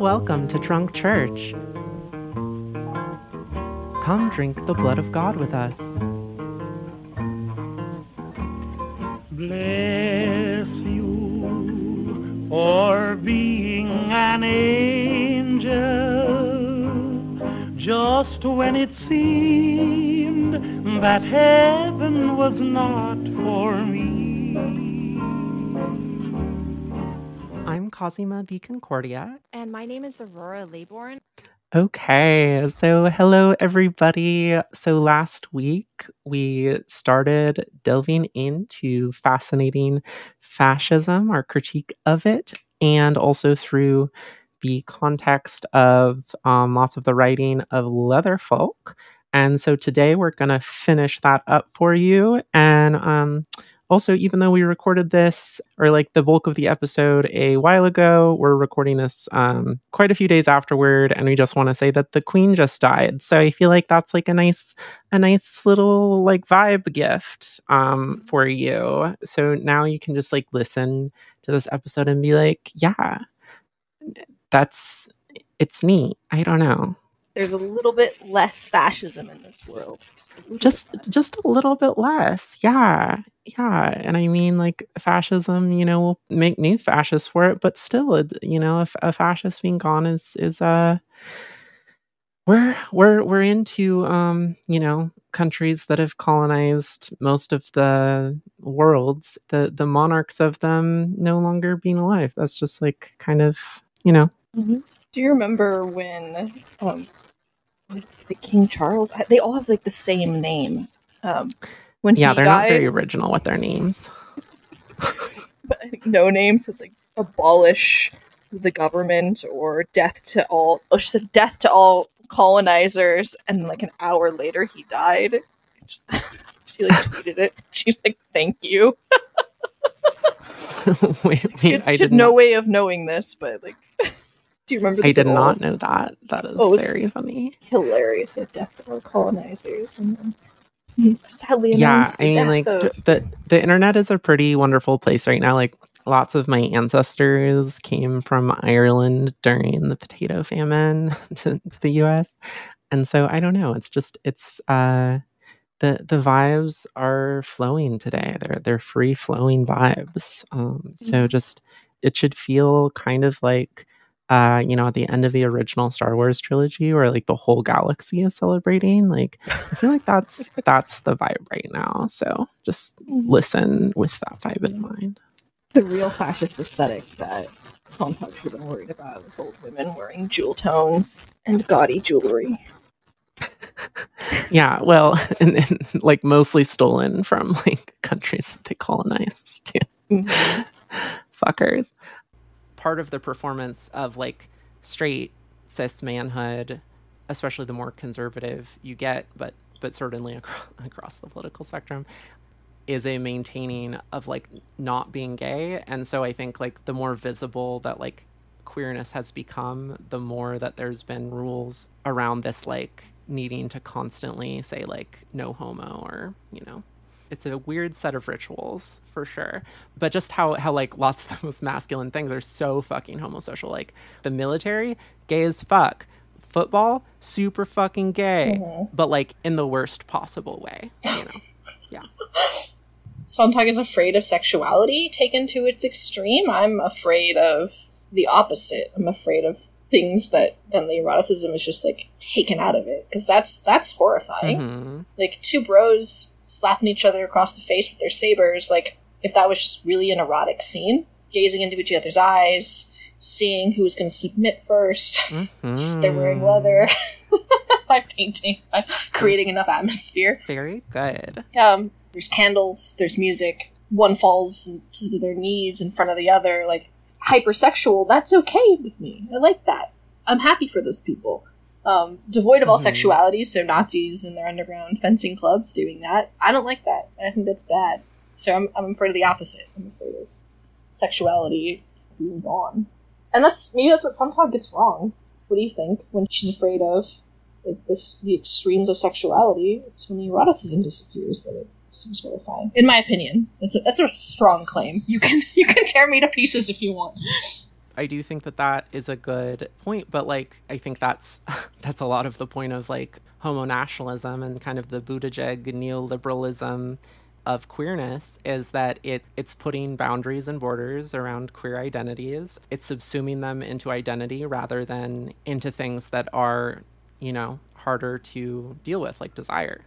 Welcome to Drunk Church. Come drink the blood of God with us. Bless you for being an angel just when it seemed that heaven was not for me. Cosima B. Concordia. And my name is Aurora Laybourne. Okay, so hello everybody. So last week we started delving into fascinating fascism, our critique of it, and also through the context of um, lots of the writing of Leatherfolk. And so today we're going to finish that up for you. And um, also, even though we recorded this or like the bulk of the episode a while ago, we're recording this um, quite a few days afterward, and we just want to say that the queen just died. So I feel like that's like a nice, a nice little like vibe gift um, for you. So now you can just like listen to this episode and be like, yeah, that's it's neat. I don't know there's a little bit less fascism in this world. Just a just, just a little bit less. Yeah. Yeah. And I mean like fascism, you know, will make new fascists for it, but still you know, if a fascist being gone is is uh we're we're we're into um, you know, countries that have colonized most of the worlds, the the monarchs of them no longer being alive. That's just like kind of, you know, mm-hmm. Do you remember when um, was, it King Charles? They all have like the same name. Um, when yeah, they're died, not very original with their names. but I think no names said like abolish the government or death to all. Oh, she said death to all colonizers, and like an hour later he died. she like tweeted it. She's like, "Thank you." wait, wait, she had, I did no way of knowing this, but like do you remember? I did not know that. That is oh, very funny. Hilarious. It deaths of colonizers, and then sadly yeah. I mean, like of... the the internet is a pretty wonderful place right now. Like lots of my ancestors came from Ireland during the potato famine to, to the U.S. And so I don't know. It's just it's uh the the vibes are flowing today. They're they're free flowing vibes. Um, so mm-hmm. just it should feel kind of like uh, you know, at the end of the original Star Wars trilogy where like the whole galaxy is celebrating. Like I feel like that's that's the vibe right now. So just mm-hmm. listen with that vibe in mind. The real fascist aesthetic that Sontag should have been worried about was old women wearing jewel tones and gaudy jewelry. yeah, well, and, and, like mostly stolen from like countries that they colonized too. Mm-hmm. Fuckers part of the performance of like straight cis manhood, especially the more conservative you get, but but certainly across, across the political spectrum, is a maintaining of like not being gay. And so I think like the more visible that like queerness has become, the more that there's been rules around this like needing to constantly say like no homo or you know it's a weird set of rituals for sure but just how how like lots of the most masculine things are so fucking homosocial like the military gay as fuck football super fucking gay mm-hmm. but like in the worst possible way you know yeah Sontag is afraid of sexuality taken to its extreme. I'm afraid of the opposite. I'm afraid of things that then the eroticism is just like taken out of it because that's that's horrifying. Mm-hmm. Like two bros slapping each other across the face with their sabers, like if that was just really an erotic scene, gazing into each other's eyes, seeing who was going to submit 1st mm-hmm. They're wearing leather. by painting, by creating enough atmosphere. Very good. Um, there's candles, there's music. One falls to their knees in front of the other, like hypersexual. That's okay with me. I like that. I'm happy for those people um, devoid of all mm-hmm. sexuality. So Nazis and their underground fencing clubs doing that. I don't like that. I think that's bad. So I'm, I'm afraid of the opposite. I'm afraid of sexuality being gone. And that's maybe that's what Sontag gets wrong. What do you think when she's afraid of like this the extremes of sexuality? It's when the eroticism disappears that it seems horrifying. In my opinion, that's a, that's a strong claim. You can you can tear me to pieces if you want. I do think that that is a good point, but like I think that's that's a lot of the point of like homo nationalism and kind of the Buttigieg neoliberalism of queerness is that it it's putting boundaries and borders around queer identities. It's subsuming them into identity rather than into things that are, you know, harder to deal with, like desire.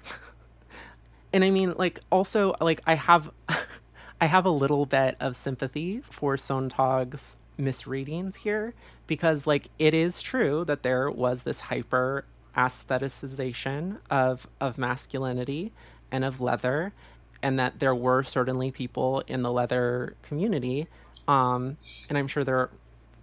and I mean, like also like I have I have a little bit of sympathy for Sontag's misreadings here because like it is true that there was this hyper aestheticization of of masculinity and of leather and that there were certainly people in the leather community um, and i'm sure there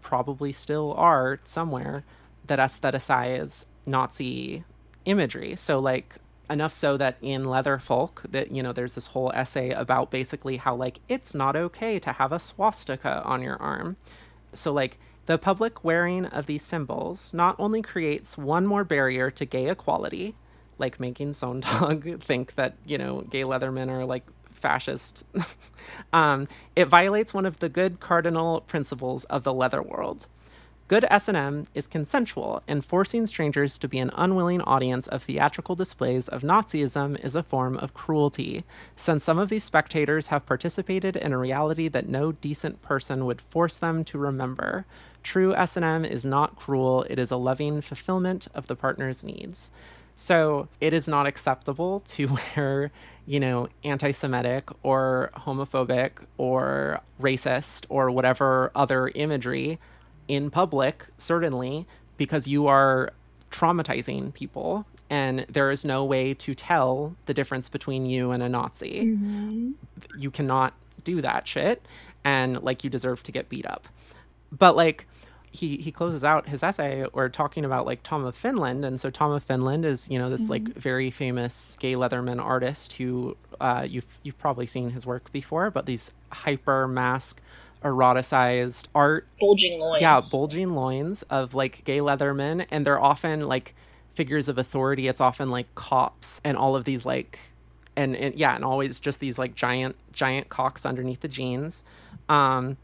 probably still are somewhere that aestheticize nazi imagery. So like enough so that in leather folk that you know there's this whole essay about basically how like it's not okay to have a swastika on your arm so like the public wearing of these symbols not only creates one more barrier to gay equality, like making Sontag think that, you know, gay leathermen are like fascist, um, it violates one of the good cardinal principles of the leather world. Good S&M is consensual, and forcing strangers to be an unwilling audience of theatrical displays of Nazism is a form of cruelty, since some of these spectators have participated in a reality that no decent person would force them to remember. True S&M is not cruel, it is a loving fulfillment of the partner's needs. So it is not acceptable to wear, you know, anti Semitic or homophobic or racist or whatever other imagery in public, certainly, because you are traumatizing people and there is no way to tell the difference between you and a Nazi. Mm-hmm. You cannot do that shit and like you deserve to get beat up. But like he he closes out his essay or talking about like Tom of Finland and so Tom of Finland is you know this mm-hmm. like very famous gay leatherman artist who uh, you've you've probably seen his work before but these hyper mask eroticized art. Bulging loins. Yeah bulging loins of like gay leathermen and they're often like figures of authority. It's often like cops and all of these like and, and yeah and always just these like giant giant cocks underneath the jeans. Um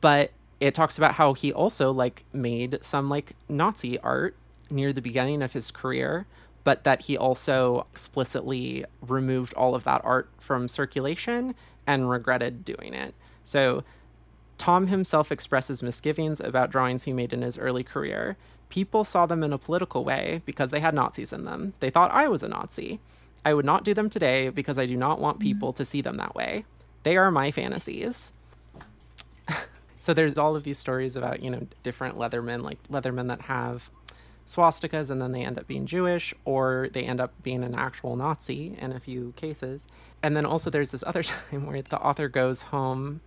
but it talks about how he also like made some like nazi art near the beginning of his career but that he also explicitly removed all of that art from circulation and regretted doing it. So Tom himself expresses misgivings about drawings he made in his early career. People saw them in a political way because they had Nazis in them. They thought I was a Nazi. I would not do them today because I do not want mm-hmm. people to see them that way. They are my fantasies. so there's all of these stories about, you know, different leathermen, like leathermen that have swastikas and then they end up being Jewish or they end up being an actual Nazi in a few cases. And then also there's this other time where the author goes home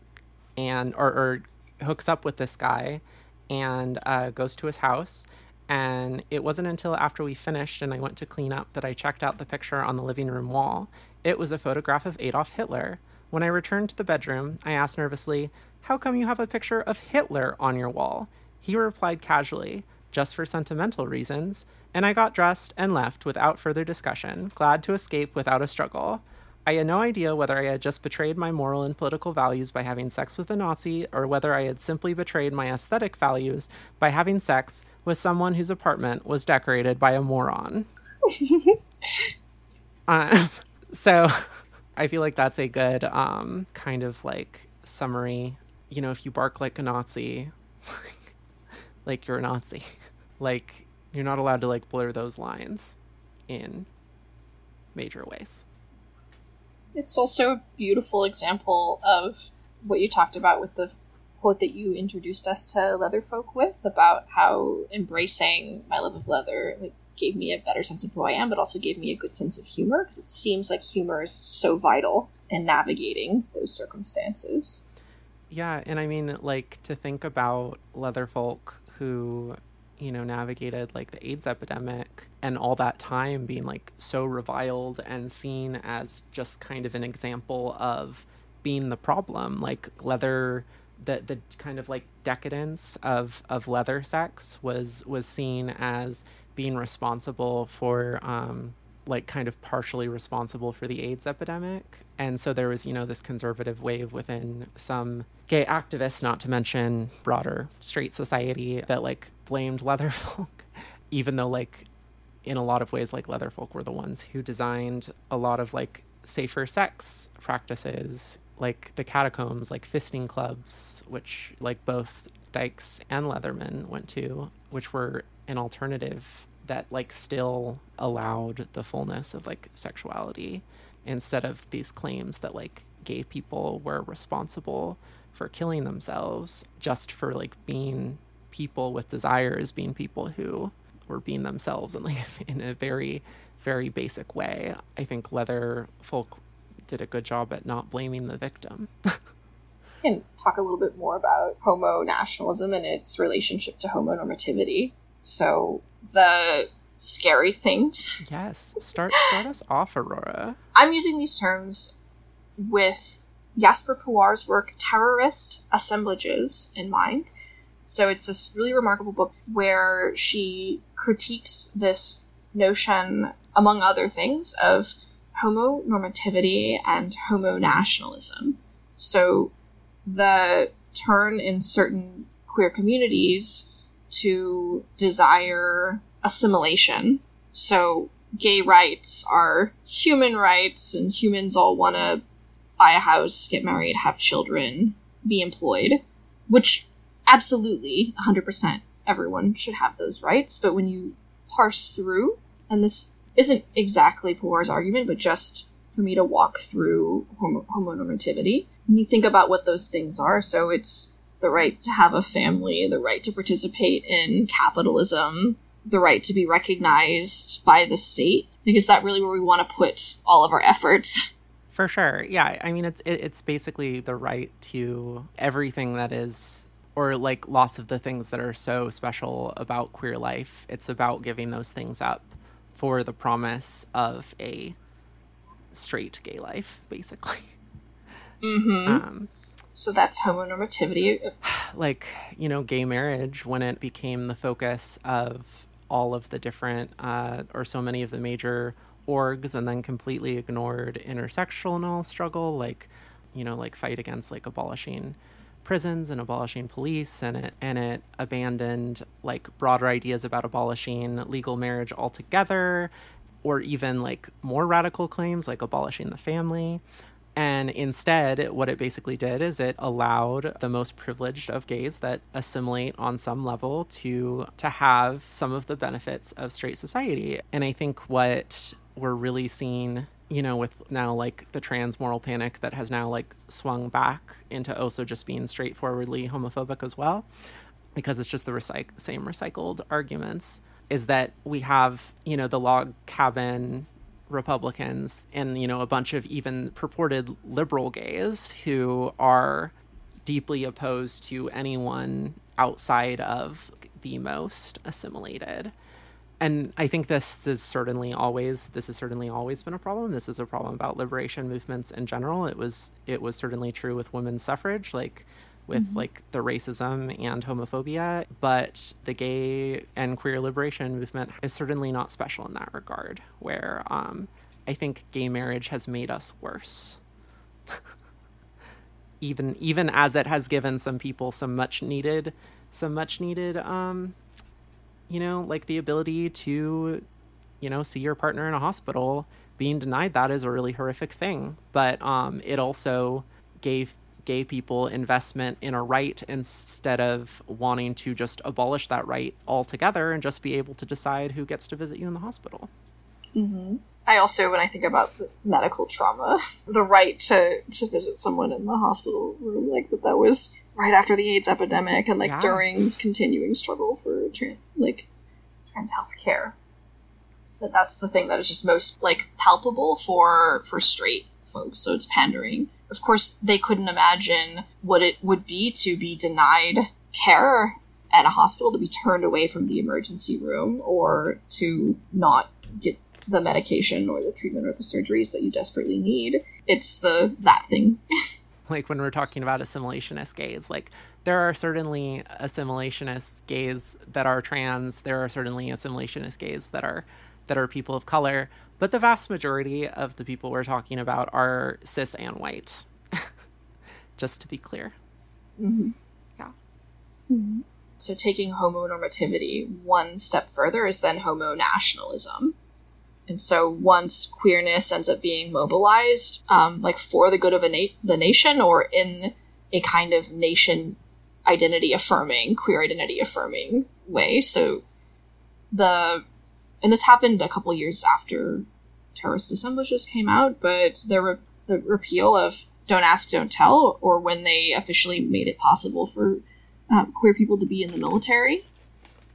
and or, or hooks up with this guy and uh, goes to his house. And it wasn't until after we finished and I went to clean up that I checked out the picture on the living room wall. It was a photograph of Adolf Hitler. When I returned to the bedroom, I asked nervously, How come you have a picture of Hitler on your wall? He replied casually, Just for sentimental reasons. And I got dressed and left without further discussion, glad to escape without a struggle. I had no idea whether I had just betrayed my moral and political values by having sex with a Nazi or whether I had simply betrayed my aesthetic values by having sex with someone whose apartment was decorated by a moron. uh, so I feel like that's a good um, kind of like summary. You know, if you bark like a Nazi, like you're a Nazi, like you're not allowed to like blur those lines in major ways. It's also a beautiful example of what you talked about with the quote that you introduced us to Leatherfolk with about how embracing my love of leather like, gave me a better sense of who I am, but also gave me a good sense of humor because it seems like humor is so vital in navigating those circumstances. Yeah, and I mean, like to think about Leatherfolk who you know, navigated like the AIDS epidemic and all that time being like so reviled and seen as just kind of an example of being the problem. Like leather the the kind of like decadence of of leather sex was was seen as being responsible for um like kind of partially responsible for the AIDS epidemic. And so there was, you know, this conservative wave within some gay activists, not to mention broader straight society, that like blamed leatherfolk, even though like in a lot of ways like leatherfolk were the ones who designed a lot of like safer sex practices like the catacombs like fisting clubs which like both dykes and leatherman went to which were an alternative that like still allowed the fullness of like sexuality instead of these claims that like gay people were responsible for killing themselves just for like being people with desires being people who were being themselves and like in a very very basic way i think leather folk did a good job at not blaming the victim and talk a little bit more about homo nationalism and its relationship to homonormativity so the scary things. Yes. Start start us off, Aurora. I'm using these terms with Jasbir Puar's work Terrorist Assemblages in mind. So it's this really remarkable book where she critiques this notion, among other things, of homonormativity and homo nationalism. So the turn in certain queer communities to desire assimilation. So gay rights are human rights, and humans all want to buy a house, get married, have children, be employed, which absolutely 100% everyone should have those rights. But when you parse through, and this isn't exactly Puar's argument, but just for me to walk through homo- homonormativity, when you think about what those things are, so it's the right to have a family, the right to participate in capitalism, the right to be recognized by the state. Because that really where we want to put all of our efforts. For sure. Yeah. I mean, it's it, it's basically the right to everything that is, or like lots of the things that are so special about queer life. It's about giving those things up for the promise of a straight gay life, basically. Mm-hmm. Um, so that's homonormativity. Like, you know, gay marriage, when it became the focus of all of the different, uh, or so many of the major orgs, and then completely ignored intersectional struggle, like, you know, like fight against like abolishing prisons and abolishing police and it and it abandoned like broader ideas about abolishing legal marriage altogether or even like more radical claims like abolishing the family and instead, what it basically did is it allowed the most privileged of gays that assimilate on some level to to have some of the benefits of straight society. And I think what we're really seeing, you know, with now like the trans moral panic that has now like swung back into also just being straightforwardly homophobic as well, because it's just the recyc- same recycled arguments, is that we have, you know, the log cabin Republicans and you know a bunch of even purported liberal gays who are deeply opposed to anyone outside of the most assimilated. And I think this is certainly always this has certainly always been a problem. This is a problem about liberation movements in general. It was it was certainly true with women's suffrage, like with mm-hmm. like the racism and homophobia, but the gay and queer liberation movement is certainly not special in that regard, where um, I think gay marriage has made us worse. even even as it has given some people some much needed some much needed um you know like the ability to you know see your partner in a hospital being denied that is a really horrific thing but um it also gave gay people investment in a right instead of wanting to just abolish that right altogether and just be able to decide who gets to visit you in the hospital. Mm-hmm. I also, when I think about medical trauma, the right to, to visit someone in the hospital room, like that, that was right after the AIDS epidemic and like yeah. during this continuing struggle for like trans health care. That that's the thing that is just most like palpable for for straight folks. So it's pandering of course, they couldn't imagine what it would be to be denied care at a hospital, to be turned away from the emergency room, or to not get the medication or the treatment or the surgeries that you desperately need. It's the that thing. like when we're talking about assimilationist gays, like there are certainly assimilationist gays that are trans. There are certainly assimilationist gays that are that are people of color, but the vast majority of the people we're talking about are cis and white. Just to be clear. Mm-hmm. Yeah. Mm-hmm. So taking homonormativity one step further is then homo nationalism. And so once queerness ends up being mobilized, um, like for the good of a na- the nation or in a kind of nation identity affirming, queer identity affirming way. So the, and this happened a couple years after terrorist assemblages came out, but the, re- the repeal of Don't Ask, Don't Tell, or when they officially made it possible for um, queer people to be in the military,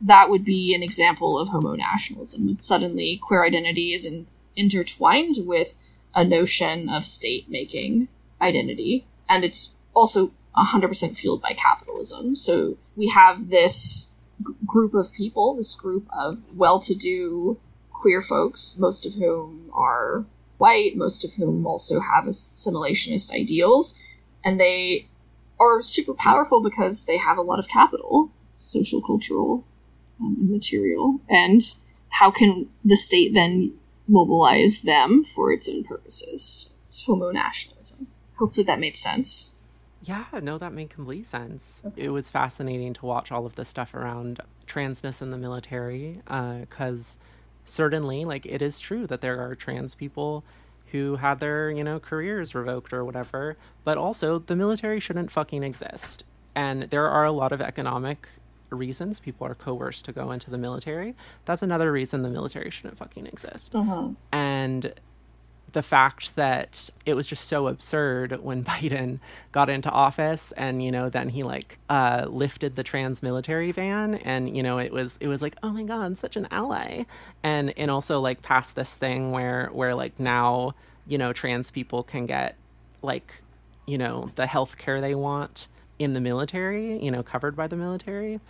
that would be an example of homo nationalism. Suddenly, queer identity is in, intertwined with a notion of state making identity, and it's also 100% fueled by capitalism. So we have this g- group of people, this group of well to do queer folks, most of whom are white, most of whom also have assimilationist ideals, and they are super powerful because they have a lot of capital, social, cultural, um, and material. And how can the state then mobilize them for its own purposes? It's homo nationalism. Hopefully that made sense. Yeah, no, that made complete sense. Okay. It was fascinating to watch all of the stuff around transness in the military because uh, certainly, like, it is true that there are trans people who had their, you know, careers revoked or whatever, but also the military shouldn't fucking exist. And there are a lot of economic reasons people are coerced to go into the military. That's another reason the military shouldn't fucking exist. Uh-huh. And the fact that it was just so absurd when Biden got into office and you know then he like uh, lifted the trans military ban and you know it was it was like oh my god such an ally. And and also like passed this thing where where like now you know trans people can get like you know the health care they want in the military you know covered by the military.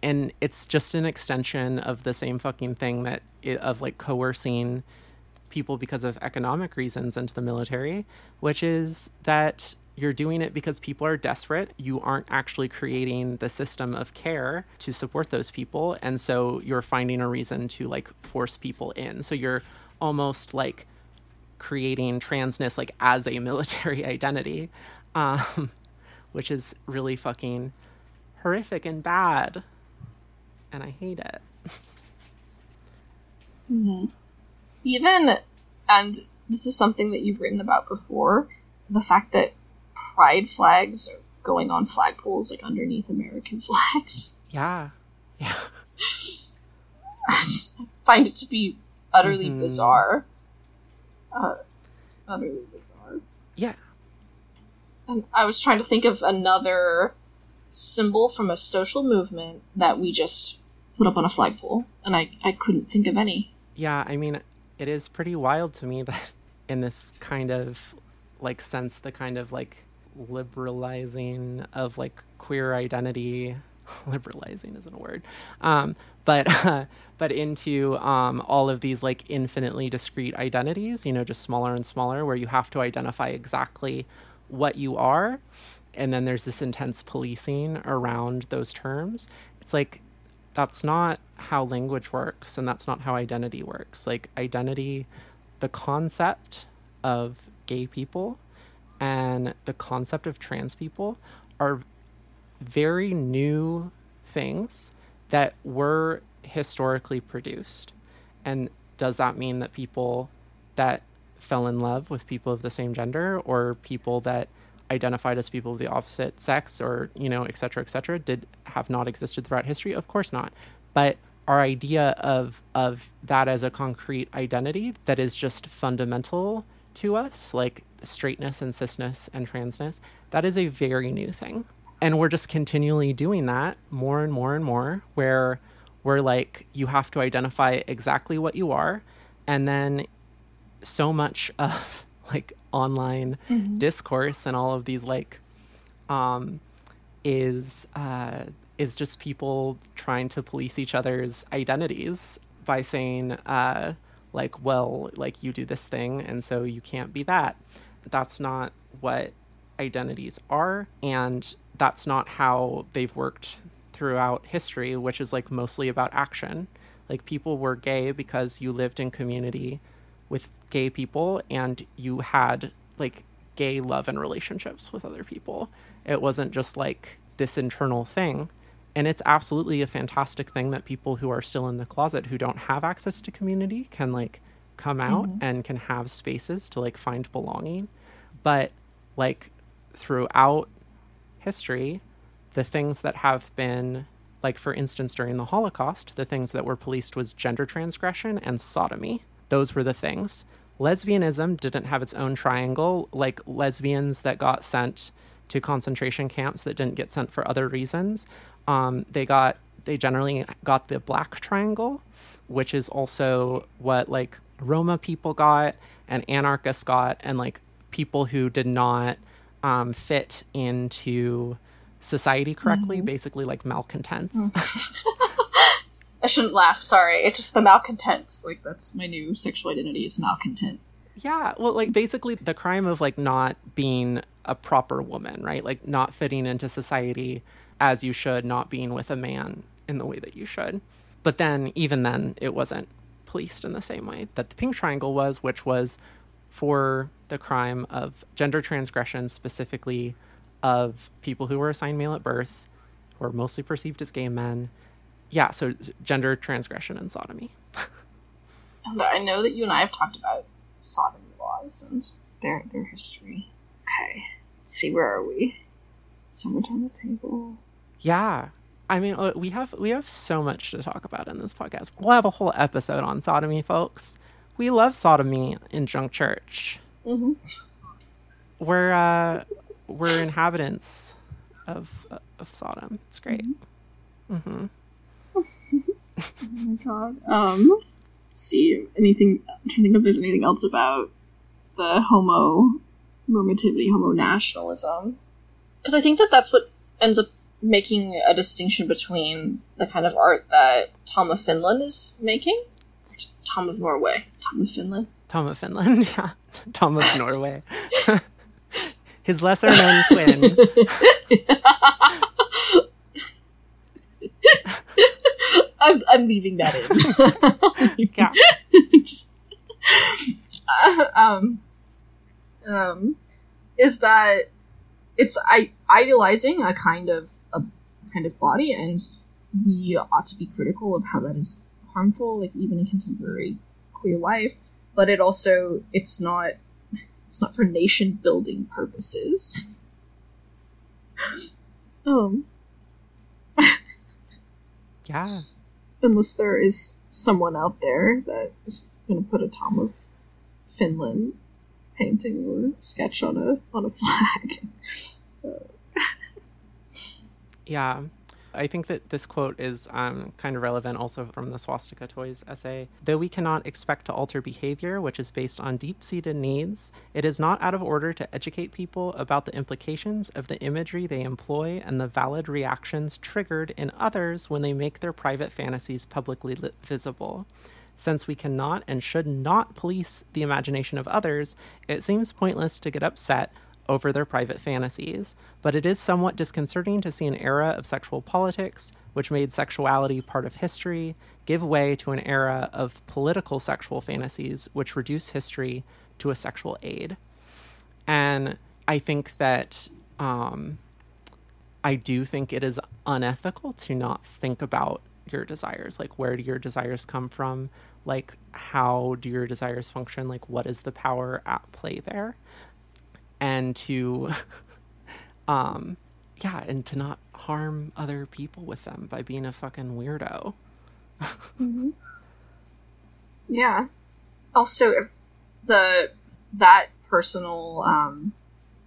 And it's just an extension of the same fucking thing that of like coercing people because of economic reasons into the military, which is that you're doing it because people are desperate. You aren't actually creating the system of care to support those people. And so you're finding a reason to like force people in. So you're almost like creating transness like as a military identity, um, which is really fucking horrific and bad. And I hate it. Mm-hmm even, and this is something that you've written about before, the fact that pride flags are going on flagpoles like underneath American flags. Yeah. Yeah. I just find it to be utterly mm-hmm. bizarre. Uh, utterly bizarre. Yeah. And I was trying to think of another symbol from a social movement that we just put up on a flagpole, and I, I couldn't think of any. Yeah, I mean, it is pretty wild to me that in this kind of like sense the kind of like liberalizing of like queer identity liberalizing isn't a word um, but uh, but into um, all of these like infinitely discrete identities you know just smaller and smaller where you have to identify exactly what you are and then there's this intense policing around those terms. It's like that's not how language works and that's not how identity works. Like, identity, the concept of gay people and the concept of trans people are very new things that were historically produced. And does that mean that people that fell in love with people of the same gender or people that identified as people of the opposite sex or you know et cetera et cetera did have not existed throughout history? Of course not. But our idea of of that as a concrete identity that is just fundamental to us like straightness and cisness and transness that is a very new thing. And we're just continually doing that more and more and more where we're like you have to identify exactly what you are. And then so much of like online mm-hmm. discourse and all of these like um is uh is just people trying to police each other's identities by saying uh like well like you do this thing and so you can't be that that's not what identities are and that's not how they've worked throughout history which is like mostly about action Like people were gay because you lived in community with gay people and you had like gay love and relationships with other people. It wasn't just like this internal thing. And it's absolutely a fantastic thing that people who are still in the closet who don't have access to community can like come out mm-hmm. and can have spaces to like find belonging. But like throughout history, the things that have been like for instance during the holocaust the things that were policed was gender transgression and sodomy those were the things lesbianism didn't have its own triangle like lesbians that got sent to concentration camps that didn't get sent for other reasons um, they got they generally got the black triangle which is also what like roma people got and anarchists got and like people who did not um, fit into society correctly, mm-hmm. basically like malcontents. Mm. I shouldn't laugh, sorry. It's just the malcontents. Like that's my new sexual identity is malcontent. Yeah, well like basically the crime of like not being a proper woman, right? Like not fitting into society as you should, not being with a man in the way that you should. But then even then it wasn't policed in the same way that the pink triangle was, which was for the crime of gender transgression specifically of people who were assigned male at birth, who are mostly perceived as gay men. Yeah, so gender transgression and sodomy. I know that you and I have talked about sodomy laws and their their history. Okay, let's see where are we? Somewhere on the table. Yeah, I mean uh, we have we have so much to talk about in this podcast. We'll have a whole episode on sodomy, folks. We love sodomy in Drunk Church. Mm-hmm. We're uh, we're inhabitants of of Sodom. It's great. Mm-hmm. mm-hmm. Oh my god. Um, let's see anything. I'm trying to think if there's anything else about the homo normativity, homo nationalism, because I think that that's what ends up making a distinction between the kind of art that Tom of Finland is making. Tom of Norway. Tom of Finland. Tom of Finland, yeah. Tom of Norway his lesser known twin. I'm, I'm leaving that in. yeah. Just, uh, um, um, is that it's I, idealizing a kind of a kind of body, and we ought to be critical of how that is harmful, like even in contemporary queer life. But it also it's not it's not for nation building purposes. um. yeah. Unless there is someone out there that is going to put a Tom of Finland painting or sketch on a on a flag. yeah. I think that this quote is um, kind of relevant also from the Swastika Toys essay. Though we cannot expect to alter behavior, which is based on deep seated needs, it is not out of order to educate people about the implications of the imagery they employ and the valid reactions triggered in others when they make their private fantasies publicly li- visible. Since we cannot and should not police the imagination of others, it seems pointless to get upset over their private fantasies, but it is somewhat disconcerting to see an era of sexual politics, which made sexuality part of history, give way to an era of political sexual fantasies, which reduce history to a sexual aid. And I think that um, I do think it is unethical to not think about your desires. Like, where do your desires come from? Like, how do your desires function? Like, what is the power at play there? And to um yeah and to not harm other people with them by being a fucking weirdo. Mm-hmm. yeah. Also the that personal um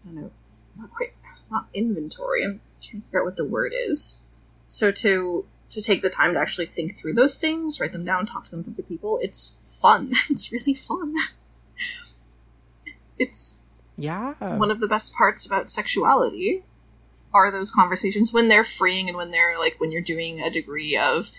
i don't know not quite not inventory i'm trying to figure out what the word is. So to to take the time to actually think through those things write them down talk to them with other people it's fun. It's really fun. It's yeah. One of the best parts about sexuality are those conversations when they're freeing and when they're like when you're doing a degree of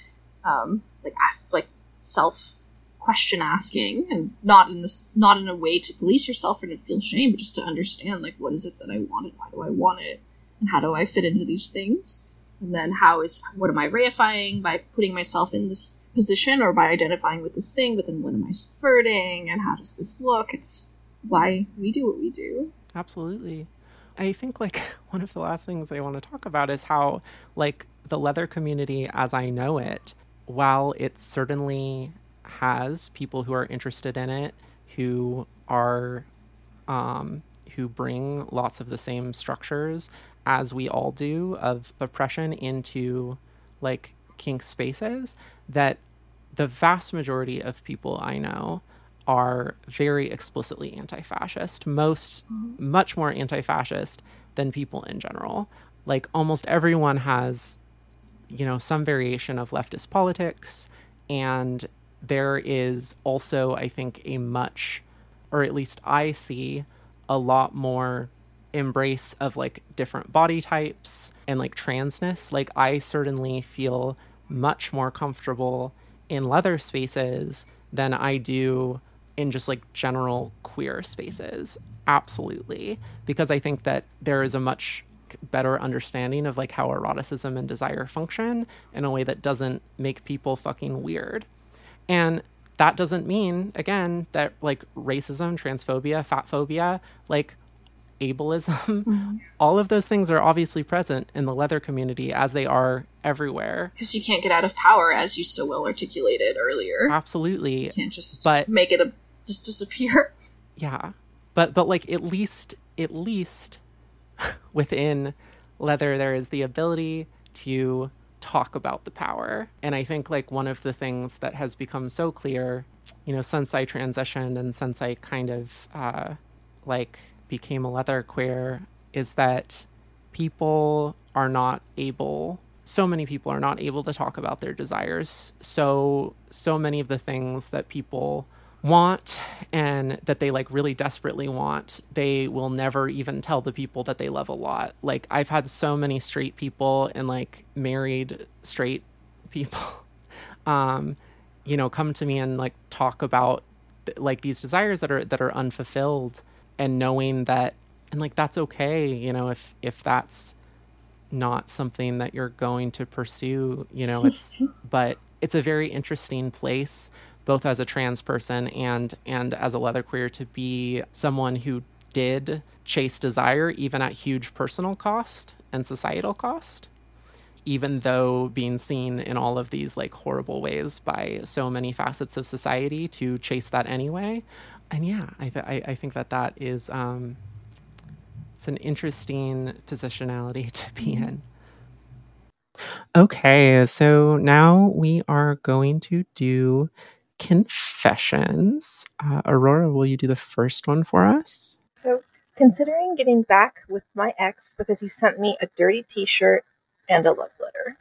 um like ask like self question asking and not in this not in a way to police yourself or to feel shame but just to understand like what is it that i want and why do i want it and how do i fit into these things and then how is what am i reifying by putting myself in this position or by identifying with this thing, but then what am I subverting and how does this look? It's why we do what we do. Absolutely. I think like one of the last things I want to talk about is how like the leather community as I know it, while it certainly has people who are interested in it, who are um, who bring lots of the same structures as we all do of oppression into like kink spaces that the vast majority of people I know are very explicitly anti-fascist most mm-hmm. much more anti-fascist than people in general like almost everyone has you know some variation of leftist politics and there is also i think a much or at least i see a lot more embrace of like different body types and like transness like i certainly feel much more comfortable in leather spaces than i do in just like general queer spaces. Absolutely. Because i think that there is a much better understanding of like how eroticism and desire function in a way that doesn't make people fucking weird. And that doesn't mean again that like racism transphobia fat phobia like ableism mm-hmm. all of those things are obviously present in the leather community as they are everywhere. Because you can't get out of power as you so well articulated earlier. Absolutely. You can't just but make it a just disappear. Yeah. But but like at least at least within leather there is the ability to talk about the power. And I think like one of the things that has become so clear, you know, since I transitioned and since I kind of uh like became a leather queer is that people are not able so many people are not able to talk about their desires so so many of the things that people want and that they like really desperately want, they will never even tell the people that they love a lot. Like I've had so many straight people and like married straight people um you know come to me and like talk about like these desires that are that are unfulfilled and knowing that and like that's okay, you know, if if that's not something that you're going to pursue, you know, it's but it's a very interesting place both as a trans person and and as a leather queer to be someone who did chase desire even at huge personal cost and societal cost even though being seen in all of these like horrible ways by so many facets of society to chase that anyway and yeah i, th- I, I think that that is um, it's an interesting positionality to be mm-hmm. in okay so now we are going to do confessions. Uh, Aurora, will you do the first one for us? So, considering getting back with my ex because he sent me a dirty T-shirt and a love letter.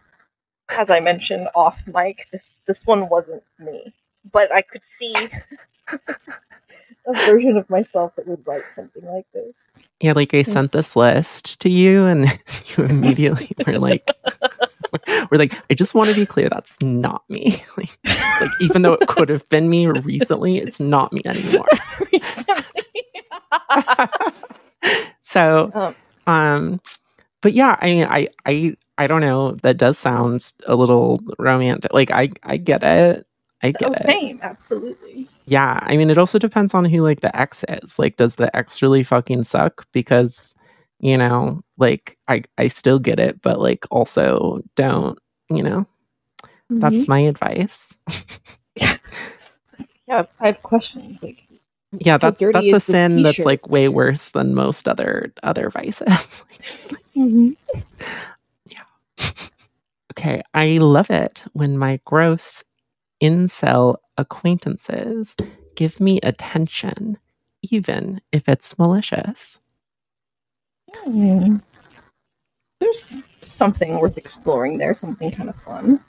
As I mentioned off mic, this this one wasn't me, but I could see a version of myself that would write something like this. Yeah, like I sent this list to you, and you immediately were like, "We're like, I just want to be clear, that's not me. like, like, even though it could have been me recently, it's not me anymore." so, um, um, but yeah, I mean, I, I, I don't know. That does sound a little romantic. Like, I, I get it. I get oh, it. Same, absolutely. Yeah, I mean, it also depends on who like the ex is. Like, does the ex really fucking suck? Because you know, like I I still get it, but like also don't. You know, mm-hmm. that's my advice. yeah, yeah. I have questions. Like, yeah, that's that's a sin that's like way worse than most other other vices. mm-hmm. Yeah. Okay, I love it when my gross incel acquaintances give me attention, even if it's malicious. Hmm. There's something worth exploring there, something kind of fun.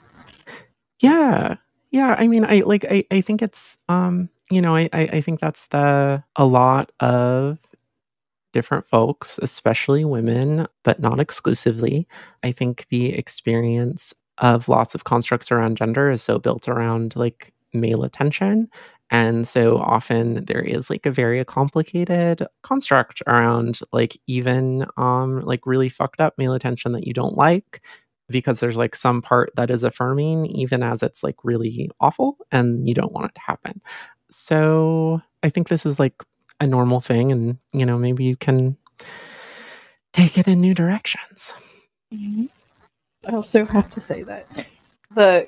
Yeah. Yeah. I mean, I like, I, I think it's, um, you know, I, I, I think that's the, a lot of different folks, especially women, but not exclusively. I think the experience of lots of constructs around gender is so built around like male attention. And so often there is like a very complicated construct around like even um like really fucked up male attention that you don't like because there's like some part that is affirming even as it's like really awful and you don't want it to happen so i think this is like a normal thing and you know maybe you can take it in new directions Mm-hmm. I also have to say that the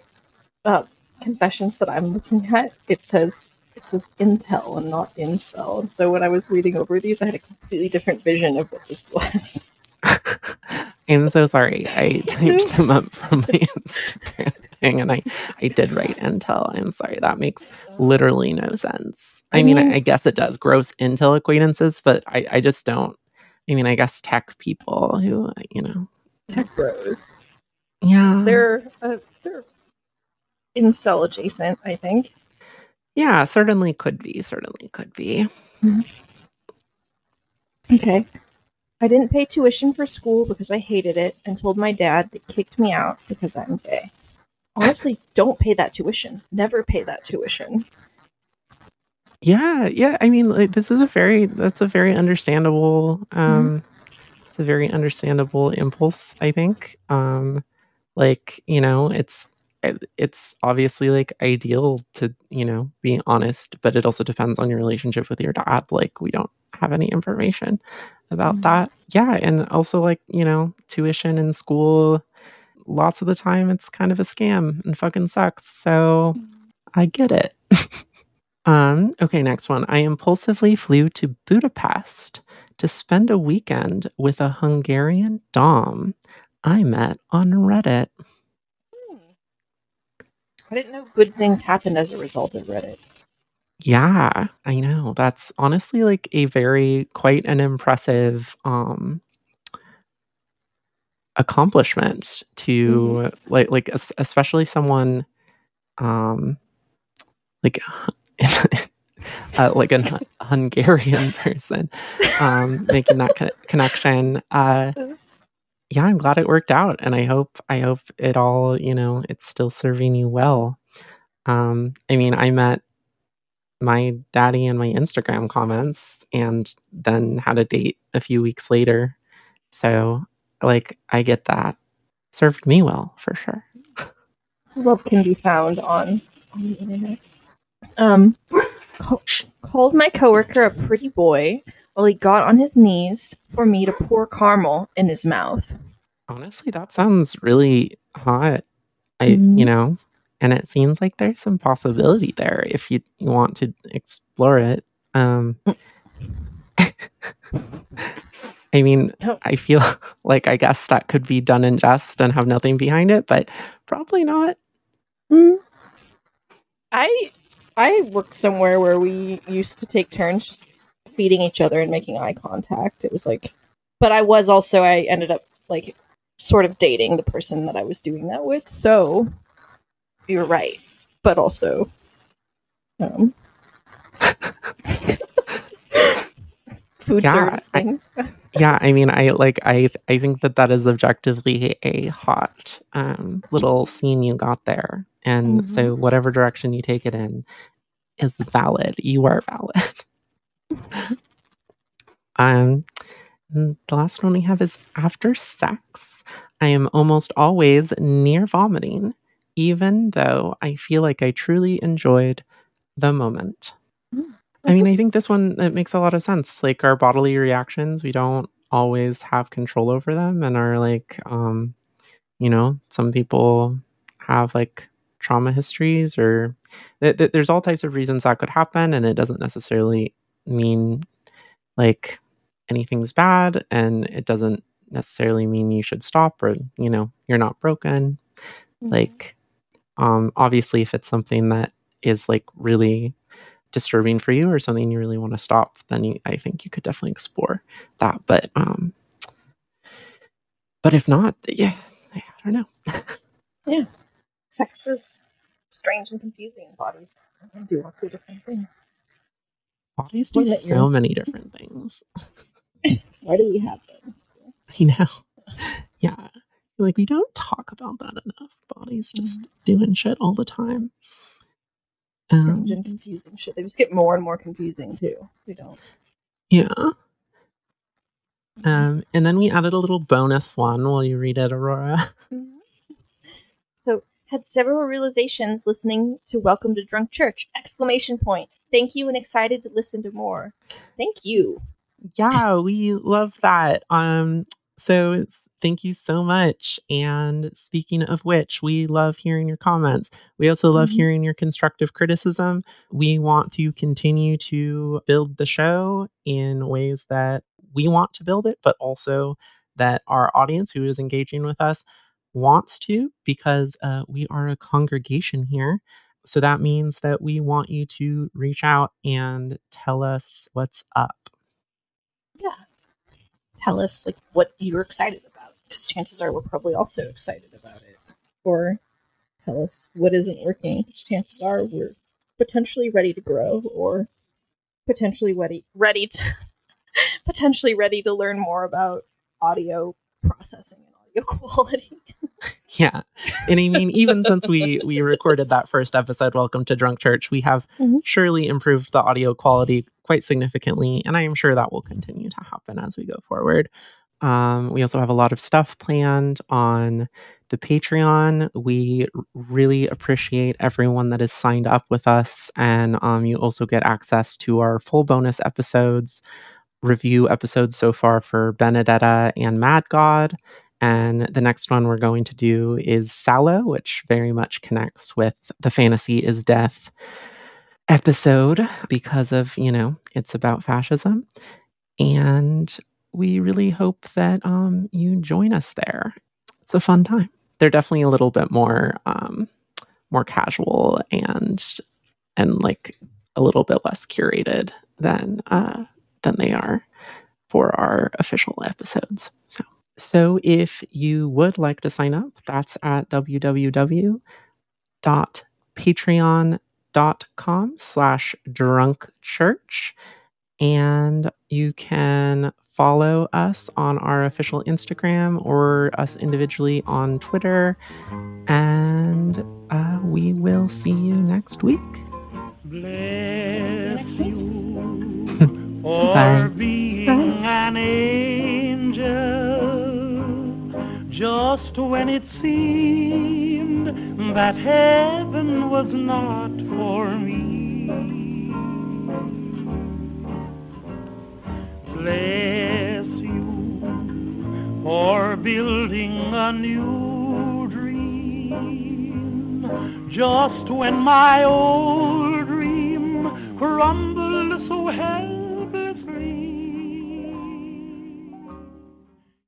uh, confessions that I'm looking at, it says it says Intel and not incel. And so when I was reading over these, I had a completely different vision of what this was. i'm so sorry i typed them up from my instagram thing and i i did write intel i'm sorry that makes literally no sense i mean i, I guess it does gross intel acquaintances but i i just don't i mean i guess tech people who you know Tech bros. yeah They're uh, they're incel adjacent, I think. Yeah, certainly could be. Certainly could be. Okay. I didn't pay tuition for school because I hated it and told my dad that kicked me out because I'm gay. Honestly, don't pay that tuition. Never pay that tuition. Yeah, yeah. I mean, like, this is a very that's a very understandable. Um, It's a very understandable impulse. I think. Um, like you know, it's it- it's obviously like ideal to you know be honest, but it also depends on your relationship with your dad. Like we don't have any information about Mhm. that. Yeah, and also like you know tuition in school. Lots of the time, it's kind of a scam and fucking sucks. So I get it. um, okay, next one. I impulsively flew to Budapest to spend a weekend with a Hungarian Dom I met on Reddit. I didn't know good things happened as a result of Reddit. Yeah, I know. That's honestly like a very quite an impressive um accomplishment to like like especially someone um like uh, like a Hungarian person um making that co- connection uh yeah i'm glad it worked out and i hope i hope it all you know it's still serving you well. Um i mean i met my daddy in my instagram comments and then had a date a few weeks later. So like i get that. Served me well for sure. So love can be found on, on the internet. Um, ca- called my coworker a pretty boy while he got on his knees for me to pour caramel in his mouth. honestly that sounds really hot i Mhm. you know and it seems like there's some possibility there if you, you want to explore it um i mean Oh. i feel like i guess that could be done in jest and have nothing behind it but probably not Mm. I I worked somewhere where we used to take turns just feeding each other and making eye contact. It was like, but I was also I ended up like sort of dating the person that I was doing that with. So you're right, but also, um, food Yeah, service I- yeah i mean i like i i think that that is objectively a hot um little scene you got there. And so whatever direction you take it in is valid. You are valid um the last one we have is after sex i am almost always near vomiting even though i feel like i truly enjoyed the moment I mean, I think this one it makes a lot of sense. Like our bodily reactions, we don't always have control over them, and are like, um, you know, some people have like trauma histories, or th- th- there's all types of reasons that could happen, and it doesn't necessarily mean like anything's bad, and it doesn't necessarily mean you should stop or you know you're not broken. Like, um, obviously, if it's something that is like really disturbing for you or something you really want to stop, then you, I think you could definitely explore that. But um, but if not, yeah, I don't know. Yeah. Sex is strange and confusing. Bodies can do lots of different things. Bodies do so many different things. Why do we have them? You know, yeah. Like we don't talk about that enough. Bodies just doing shit all the time. strange Um, and confusing shit. They just get more and more confusing too. They don't. yeah. Um, and then we added a little bonus one while you read it, Aurora. So had several realizations listening to Welcome to Drunk Church! Exclamation point. Thank you and excited to listen to more. Thank you. Yeah, we love that. Um, so thank you so much. And speaking of which, we love hearing your comments. We also love Mhm. hearing your constructive criticism. We want to continue to build the show in ways that we want to build it, but also that our audience who is engaging with us wants to, because uh, we are a congregation here. So that means that we want you to reach out and tell us what's up. Yeah. Tell us like what you're excited about, because chances are we're probably also excited about it. Or tell us what isn't working, because chances are we're potentially ready to grow, or potentially ready ready to potentially ready to learn more about audio processing and audio quality. Yeah. And I mean, even since we we recorded that first episode, Welcome to Drunk Church, we have Mhm. surely improved the audio quality quite significantly. And I am sure that will continue to happen as we go forward. Um, we also have a lot of stuff planned on the Patreon. We really appreciate everyone that has signed up with us. And um, you also get access to our full bonus episodes, review episodes so far for Benedetta and Mad God. And the next one we're going to do is Salò, which very much connects with the Fantasy is Death episode because of, you know, it's about fascism. And we really hope that um, you join us there. It's a fun time. They're definitely a little bit more um, more casual and and like a little bit less curated than uh, than they are for our official episodes. So so if you would like to sign up, that's at www.patreon.com slash drunk church. And you can follow us on our official Instagram or us individually on Twitter. And uh, we will see you next week. Bless week. you Bye. for being an angel. Just when it seemed that heaven was not for me. Bless you for building a new dream. Just when my old dream crumbled so heavily.